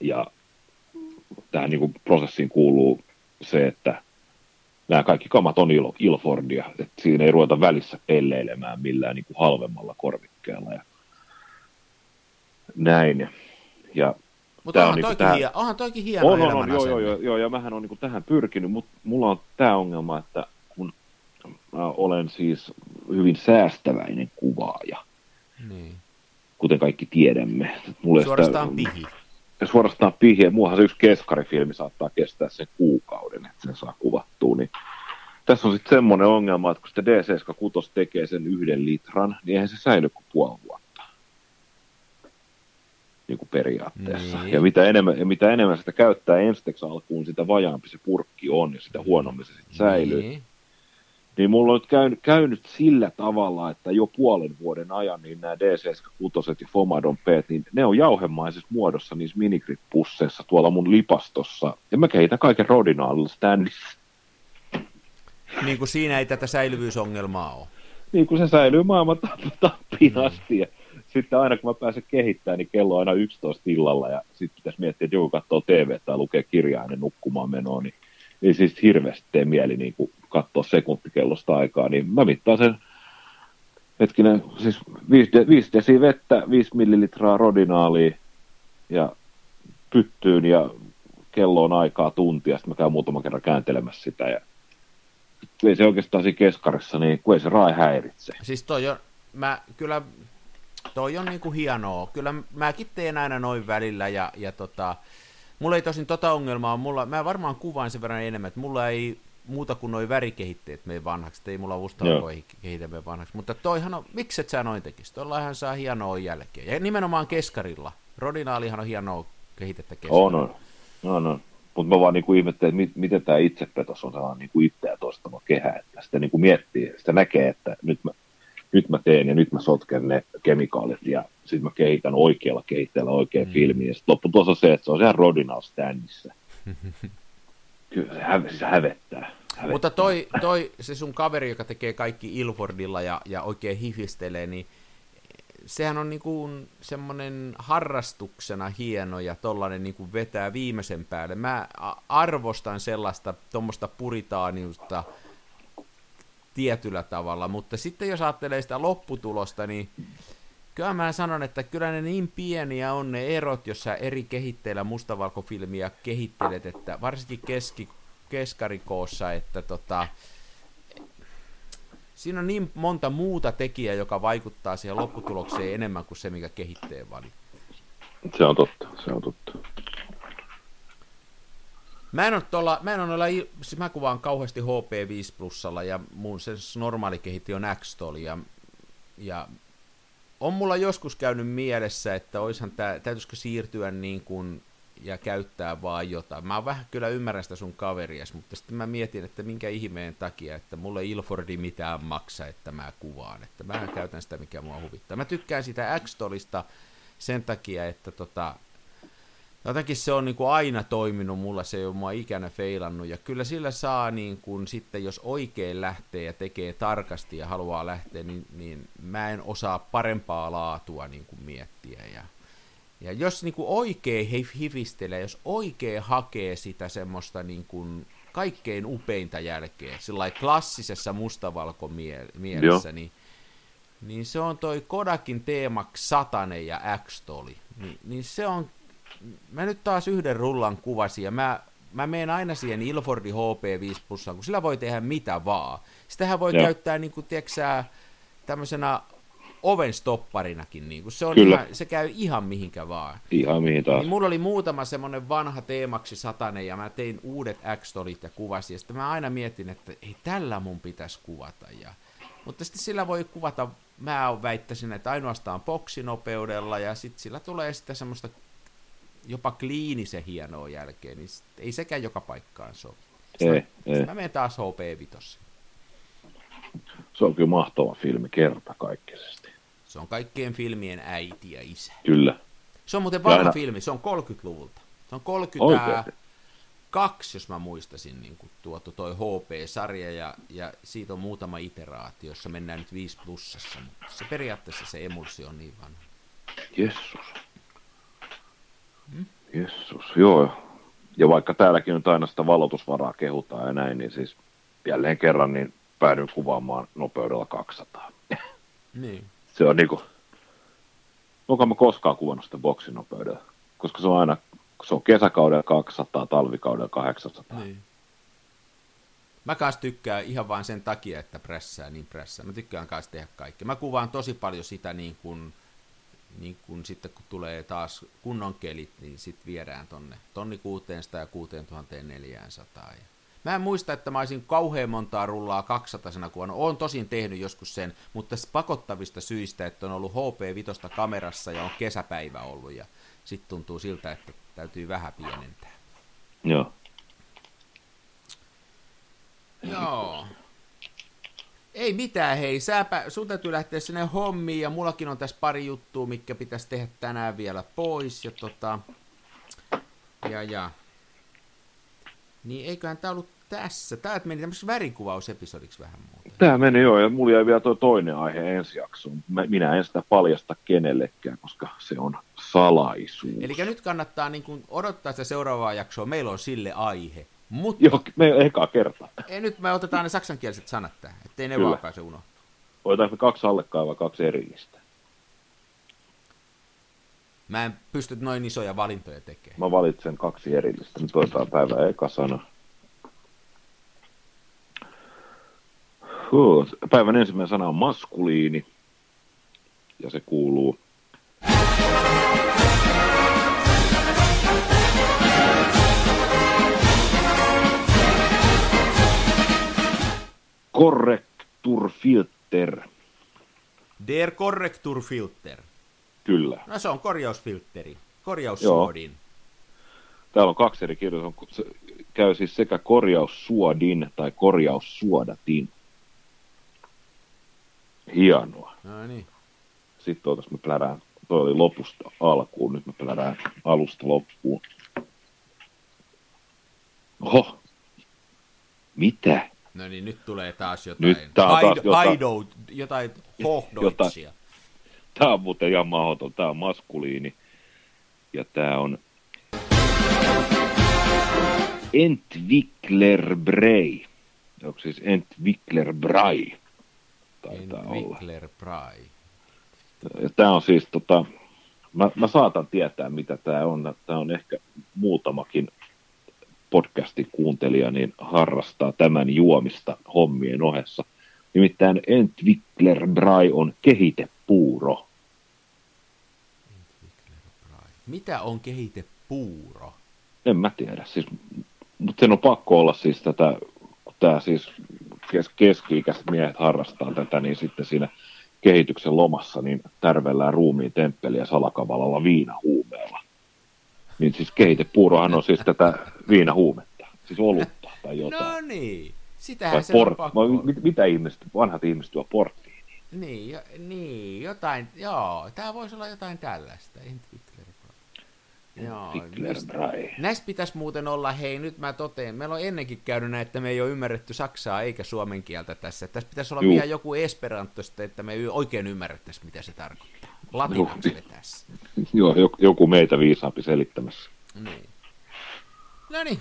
Ja tähän niin kuin prosessiin kuuluu se, että nämä kaikki kamat on Il- Ilfordia, että siinä ei ruveta välissä pelleilemään millään niin kuin halvemmalla korvikkeella ja näin. Ja mutta onhan, on niinku toikin, tähän... onhan toikin hieno on, on, on, joo, joo, joo, joo, ja mähän on niin tähän pyrkinyt, mutta mulla on tämä ongelma, että kun mä olen siis hyvin säästäväinen kuvaaja, niin. kuten kaikki tiedämme. Mulle suorastaan sitä, pihi. Suorastaan pihi, ja muuhan se yksi keskarifilmi saattaa kestää sen kuukauden, että sen saa kuvattua, niin tässä on sitten semmoinen ongelma, että kun sitä D76 tekee sen yhden litran, niin eihän se säily kuin puoli vuotta niin kuin periaatteessa. Niin. Ja mitä enemmän, ja mitä enemmän sitä käyttää ensteksi alkuun, sitä vajaampi se purkki on ja sitä huonommin se sitten säilyy. Niin. Niin mulla on nyt käynyt, käynyt sillä tavalla, että jo puolen vuoden ajan niin nämä D76 ja Fomadon P, niin ne on jauhemaisessa muodossa niissä minigrip-pusseissa tuolla mun lipastossa. Ja mä kehitän kaiken rodinaalilla standissa. Niin kuin siinä ei tätä säilyvyysongelmaa ole. Niin kuin se säilyy maailman tappiin mm. asti. Ja sitten aina kun mä pääsen kehittämään, niin kello on aina 11 illalla ja sitten pitäisi miettiä, että joku katsoo TV tai lukee kirjaa ennen nukkumaan menoa, niin ei siis hirveästi tee mieli niin kuin katsoa sekuntikellosta aikaa, niin mä mittaan sen hetkinen, siis 5, de, 5 desi vettä, 5 millilitraa rodinaalia ja pyttyyn ja kello on aikaa tuntia, sitten mä käyn muutaman kerran kääntelemässä sitä ja ei se oikeastaan siinä keskarissa, niin kun ei se rae häiritse. Siis toi on, mä kyllä toi on niinku hienoa. Kyllä mäkin teen aina noin välillä ja, ja tota, mulla ei tosin tota ongelmaa, mulla, mä varmaan kuvaan sen verran enemmän, että mulla ei muuta kuin noin värikehitteet mene vanhaksi, ei mulla voi kehitä mene vanhaksi, mutta toihan on, miksi et sä noin tekisi, tuollahan saa hienoa jälkeen, ja nimenomaan keskarilla, Rodinaalihan on hienoa kehitettä keskarilla. On, on, on, on. Mutta mä vaan niin kuin ihmettelin, että mit, miten tämä itsepetos on sellainen niin kuin itseä toistava kehä, että sitä niin kuin miettii, sitä näkee, että nyt mä, nyt mä teen ja nyt mä sotken ne kemikaalit ja sitten mä kehitän oikealla kehitteellä oikein mm. filmiin. Ja sitten lopputulos on se, että se on siellä Rodinal standissa. Kyllä se, hä- se hävettää. hävettää. Mutta toi, toi, se sun kaveri, joka tekee kaikki Ilfordilla ja, ja oikein hifistelee, niin sehän on niinku semmoinen harrastuksena hieno ja tollanen niinku vetää viimeisen päälle. Mä arvostan sellaista tuommoista puritaaniusta tietyllä tavalla, mutta sitten jos ajattelee sitä lopputulosta, niin kyllä mä sanon, että kyllä ne niin pieniä on ne erot, jos sä eri kehitteillä mustavalkofilmiä kehittelet, että varsinkin keski, keskarikoossa, että tota, siinä on niin monta muuta tekijää, joka vaikuttaa siihen lopputulokseen enemmän kuin se, mikä kehitteen valittaa. Se on totta, se on totta. Mä en ole tuolla, mä en ole noilla, siis mä kuvaan kauheasti HP5 plussalla ja mun se normaali kehitti on x ja, ja on mulla joskus käynyt mielessä, että oishan tää, täytyisikö siirtyä niin kuin ja käyttää vaan jotain. Mä vähän kyllä ymmärrän sitä sun kaverias, mutta sitten mä mietin, että minkä ihmeen takia, että mulle Ilfordi mitään maksaa, että mä kuvaan. Että mä käytän sitä, mikä mua huvittaa. Mä tykkään sitä x sen takia, että tota, jotenkin se on niin kuin aina toiminut mulla, se ei ole mua ikänä feilannut, ja kyllä sillä saa niin kuin sitten, jos oikein lähtee ja tekee tarkasti ja haluaa lähteä, niin, niin mä en osaa parempaa laatua niin kuin miettiä, ja ja jos niin kuin oikein hifistelee, jos oikein hakee sitä semmoista niin kuin kaikkein upeinta jälkeä, sillä klassisessa mustavalkomielessä, niin, niin se on toi Kodakin teema Satanen ja X-toli. Niin, niin se on, mä nyt taas yhden rullan kuvasin ja mä, mä menen aina siihen Ilfordi HP5 plussaan, kun sillä voi tehdä mitä vaan. Sitähän voi Joo. käyttää niin kuin, tiedätkö, tämmöisenä oven stopparinakin. Niin kuin se, on Kyllä. Ihan, se käy ihan mihinkä vaan. Ihan mihin taas. Niin mulla oli muutama semmoinen vanha teemaksi satanen, ja mä tein uudet x ja kuvasin, ja sitten mä aina mietin, että ei tällä mun pitäisi kuvata. Ja, mutta sitten sillä voi kuvata, mä väittäisin, että ainoastaan boksinopeudella, ja sitten sillä tulee sitten semmoista jopa kliinisen hienoa jälkeen, niin ei sekään joka paikkaan sovi. Ei, ei. Mä menen taas HP5. Se on kyllä mahtava filmi kerta kaikkisesti. Se on kaikkien filmien äiti ja isä. Kyllä. Se on muuten vanha aina... filmi, se on 30-luvulta. Se on 32, jos mä muistasin, niin kuin tuotu toi HP-sarja, ja, ja siitä on muutama iteraatio, jossa mennään nyt 5 plussassa, mutta se periaatteessa se emulsio on niin vanha. Jessus. Hmm? Jessus, joo. Ja vaikka täälläkin nyt aina sitä valotusvaraa kehutaan ja näin, niin siis jälleen kerran niin päädyin kuvaamaan nopeudella 200. Niin se on niinku, onko mä koskaan kuvannut sitä boksinopeudella, koska se on aina, se on kesäkaudella 200, talvikaudella 800. Niin. Mä kanssa tykkään ihan vain sen takia, että pressää niin pressää. Mä tykkään kanssa tehdä kaikkea. Mä kuvaan tosi paljon sitä niin kuin, niin kuin sitten kun tulee taas kunnon kelit, niin sitten viedään tonne tonni 600 ja 6400. Ja Mä en muista, että mä olisin kauhean montaa rullaa 200 kuvana. Oon tosin tehnyt joskus sen, mutta pakottavista syistä, että on ollut HP5 kamerassa ja on kesäpäivä ollut. Ja sitten tuntuu siltä, että täytyy vähän pienentää. Joo. Joo. Ei mitään, hei. Säpä, sun täytyy lähteä sinne hommiin, ja mullakin on tässä pari juttua, mikä pitäisi tehdä tänään vielä pois. Ja tota... Ja, ja. Niin eiköhän tää ollut tässä. Tämä meni tämmöiseksi värikuvausepisodiksi vähän muuta. Tämä meni joo, ja mulla jäi vielä tuo toinen aihe ensi jaksoon. Minä en sitä paljasta kenellekään, koska se on salaisuus. Eli nyt kannattaa niin kuin odottaa sitä seuraavaa jaksoa. Meillä on sille aihe. Mutta... Joo, me eka kerta. Ei, nyt me otetaan ne saksankieliset sanat tähän, ettei ne Kyllä. vaan pääse unohtaa. Otetaanko kaksi allekkaivaa, kaksi erillistä? Mä en pysty noin isoja valintoja tekemään. Mä valitsen kaksi erillistä. Nyt otetaan päivä eka sana. Päivän ensimmäinen sana on maskuliini, ja se kuuluu Korrekturfilter. Der Korrekturfilter. Kyllä. No se on korjausfilteri, korjaussuodin. täällä on kaksi eri kirjoitusta. Se käy siis sekä korjaussuodin tai korjaussuodatin. Hienoa. No niin. Sitten otas mä plärään, toi oli lopusta alkuun, nyt mä plärään alusta loppuun. Oho. Mitä? No niin, nyt tulee taas jotain. Nyt tää on taas jotain- Haidout, jotain hohdoitsia. Tää on muuten ihan mahdoton. Tää on maskuliini. Ja tää on Entwickler Brei. Onko siis Entwickler Brai? Taitaa olla. Wickler Pry. Ja tää on siis tota, mä, mä saatan tietää mitä tää on. Tää on ehkä muutamakin podcastin kuuntelija niin harrastaa tämän juomista hommien ohessa. Nimittäin Entwickler Brai on kehitepuuro. Mitä on kehitepuuro? En mä tiedä, siis, mutta sen on pakko olla siis tätä, kun tämä siis kes- keski-ikäiset miehet harrastaa tätä, niin sitten siinä kehityksen lomassa niin tärvellään ruumiin temppeliä salakavalalla viinahuumeella. Niin siis kehitepuurohan on siis tätä viinahuumetta, siis olutta tai jotain. No niin, sitähän se on port, pakko. vai mit, mitä ihmiset, vanhat ihmiset juo porttiin? Niin, jo, niin, jotain, joo, tää voisi olla jotain tällaista. Entwickler. Joo. Näistä pitäisi muuten olla, hei nyt mä toteen, meillä on ennenkin käynyt näin, että me ei ole ymmärretty saksaa eikä suomen kieltä tässä. Tässä pitäisi olla Juu. vielä joku esperantosta, että me oikein ymmärrettäisiin, mitä se tarkoittaa. Latinaksi vetäisi. Joo, joku- joku meitä viisaampi selittämässä. Niin. No niin,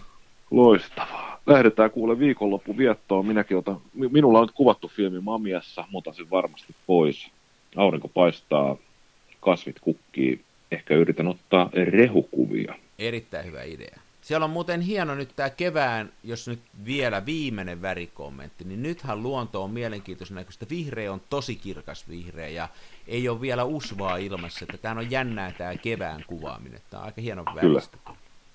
Loistavaa. Lähdetään kuule viikonloppu viettoon. Minäkin otan, mi- minulla on nyt kuvattu filmi Mamiassa, mutta sen varmasti pois. Aurinko paistaa, kasvit kukkii. Ehkä yritän ottaa rehukuvia. erittäin hyvä idea. Siellä on muuten hieno nyt tämä kevään, jos nyt vielä viimeinen värikommentti, niin nythän luonto on mielenkiintoisen näköistä. Vihreä on tosi kirkas vihreä ja ei ole vielä usvaa ilmassa, että tämä on jännää tämä kevään kuvaaminen. Tämä on aika hieno väristä.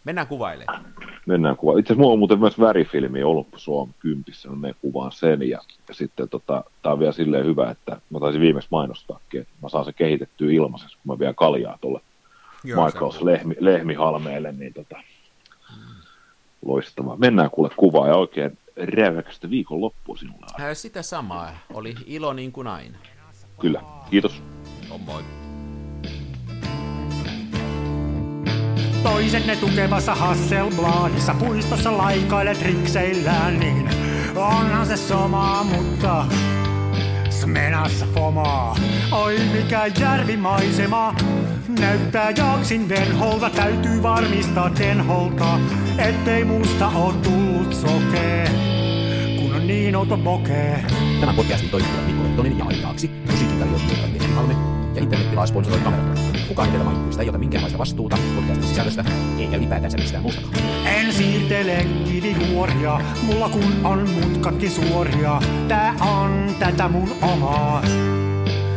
Mennään kuvailemaan. Mennään kuvaan. Itse asiassa mulla on muuten myös värifilmi Oluppu Suomi kympissä, niin me kuvaan sen. Ja, ja sitten tota, tää on vielä silleen hyvä, että mä taisin viimeksi mainostaakin, että mä saan se kehitettyä ilmaisessa, kun mä vien kaljaa tuolle Michaels lehmi, lehmihalmeelle, niin tota, loistavaa. Mennään kuule kuvaa ja oikein räväkästä viikonloppua sinulle. Sitä samaa. Oli ilo niin kuin aina. Kyllä, kiitos. On moi. Toisenne tukevassa Hasselbladissa puistossa laikailet rikseillään, niin onhan se sama, mutta Smenassa fomaa. Oi mikä järvimaisema, näyttää jaksin venholta, täytyy varmistaa tenholta, ettei musta oo tullut sokee, kun on niin outo pokee. Tämän podcastin toimittajat Mikko Lehtonen ja musiikintarjoilijoita Mietin Halme ja internetilaa sponsoroi kamerat. Kukaan edellä mainituista ei ota minkäänlaista vastuuta podcastin sisällöstä, eikä ylipäätänsä mistään muustakaan. En siirtele kivijuoria, mulla kun on mutkatkin suoria. Tää on tätä mun omaa,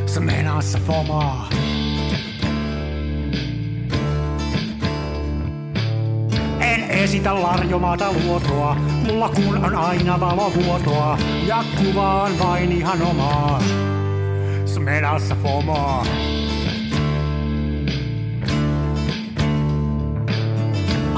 Smenassa fomaa. En esitä larjomaata luotoa, mulla kun on aina valovuotoa. Ja kuvaan vain ihan omaa, Smenassa fomaa.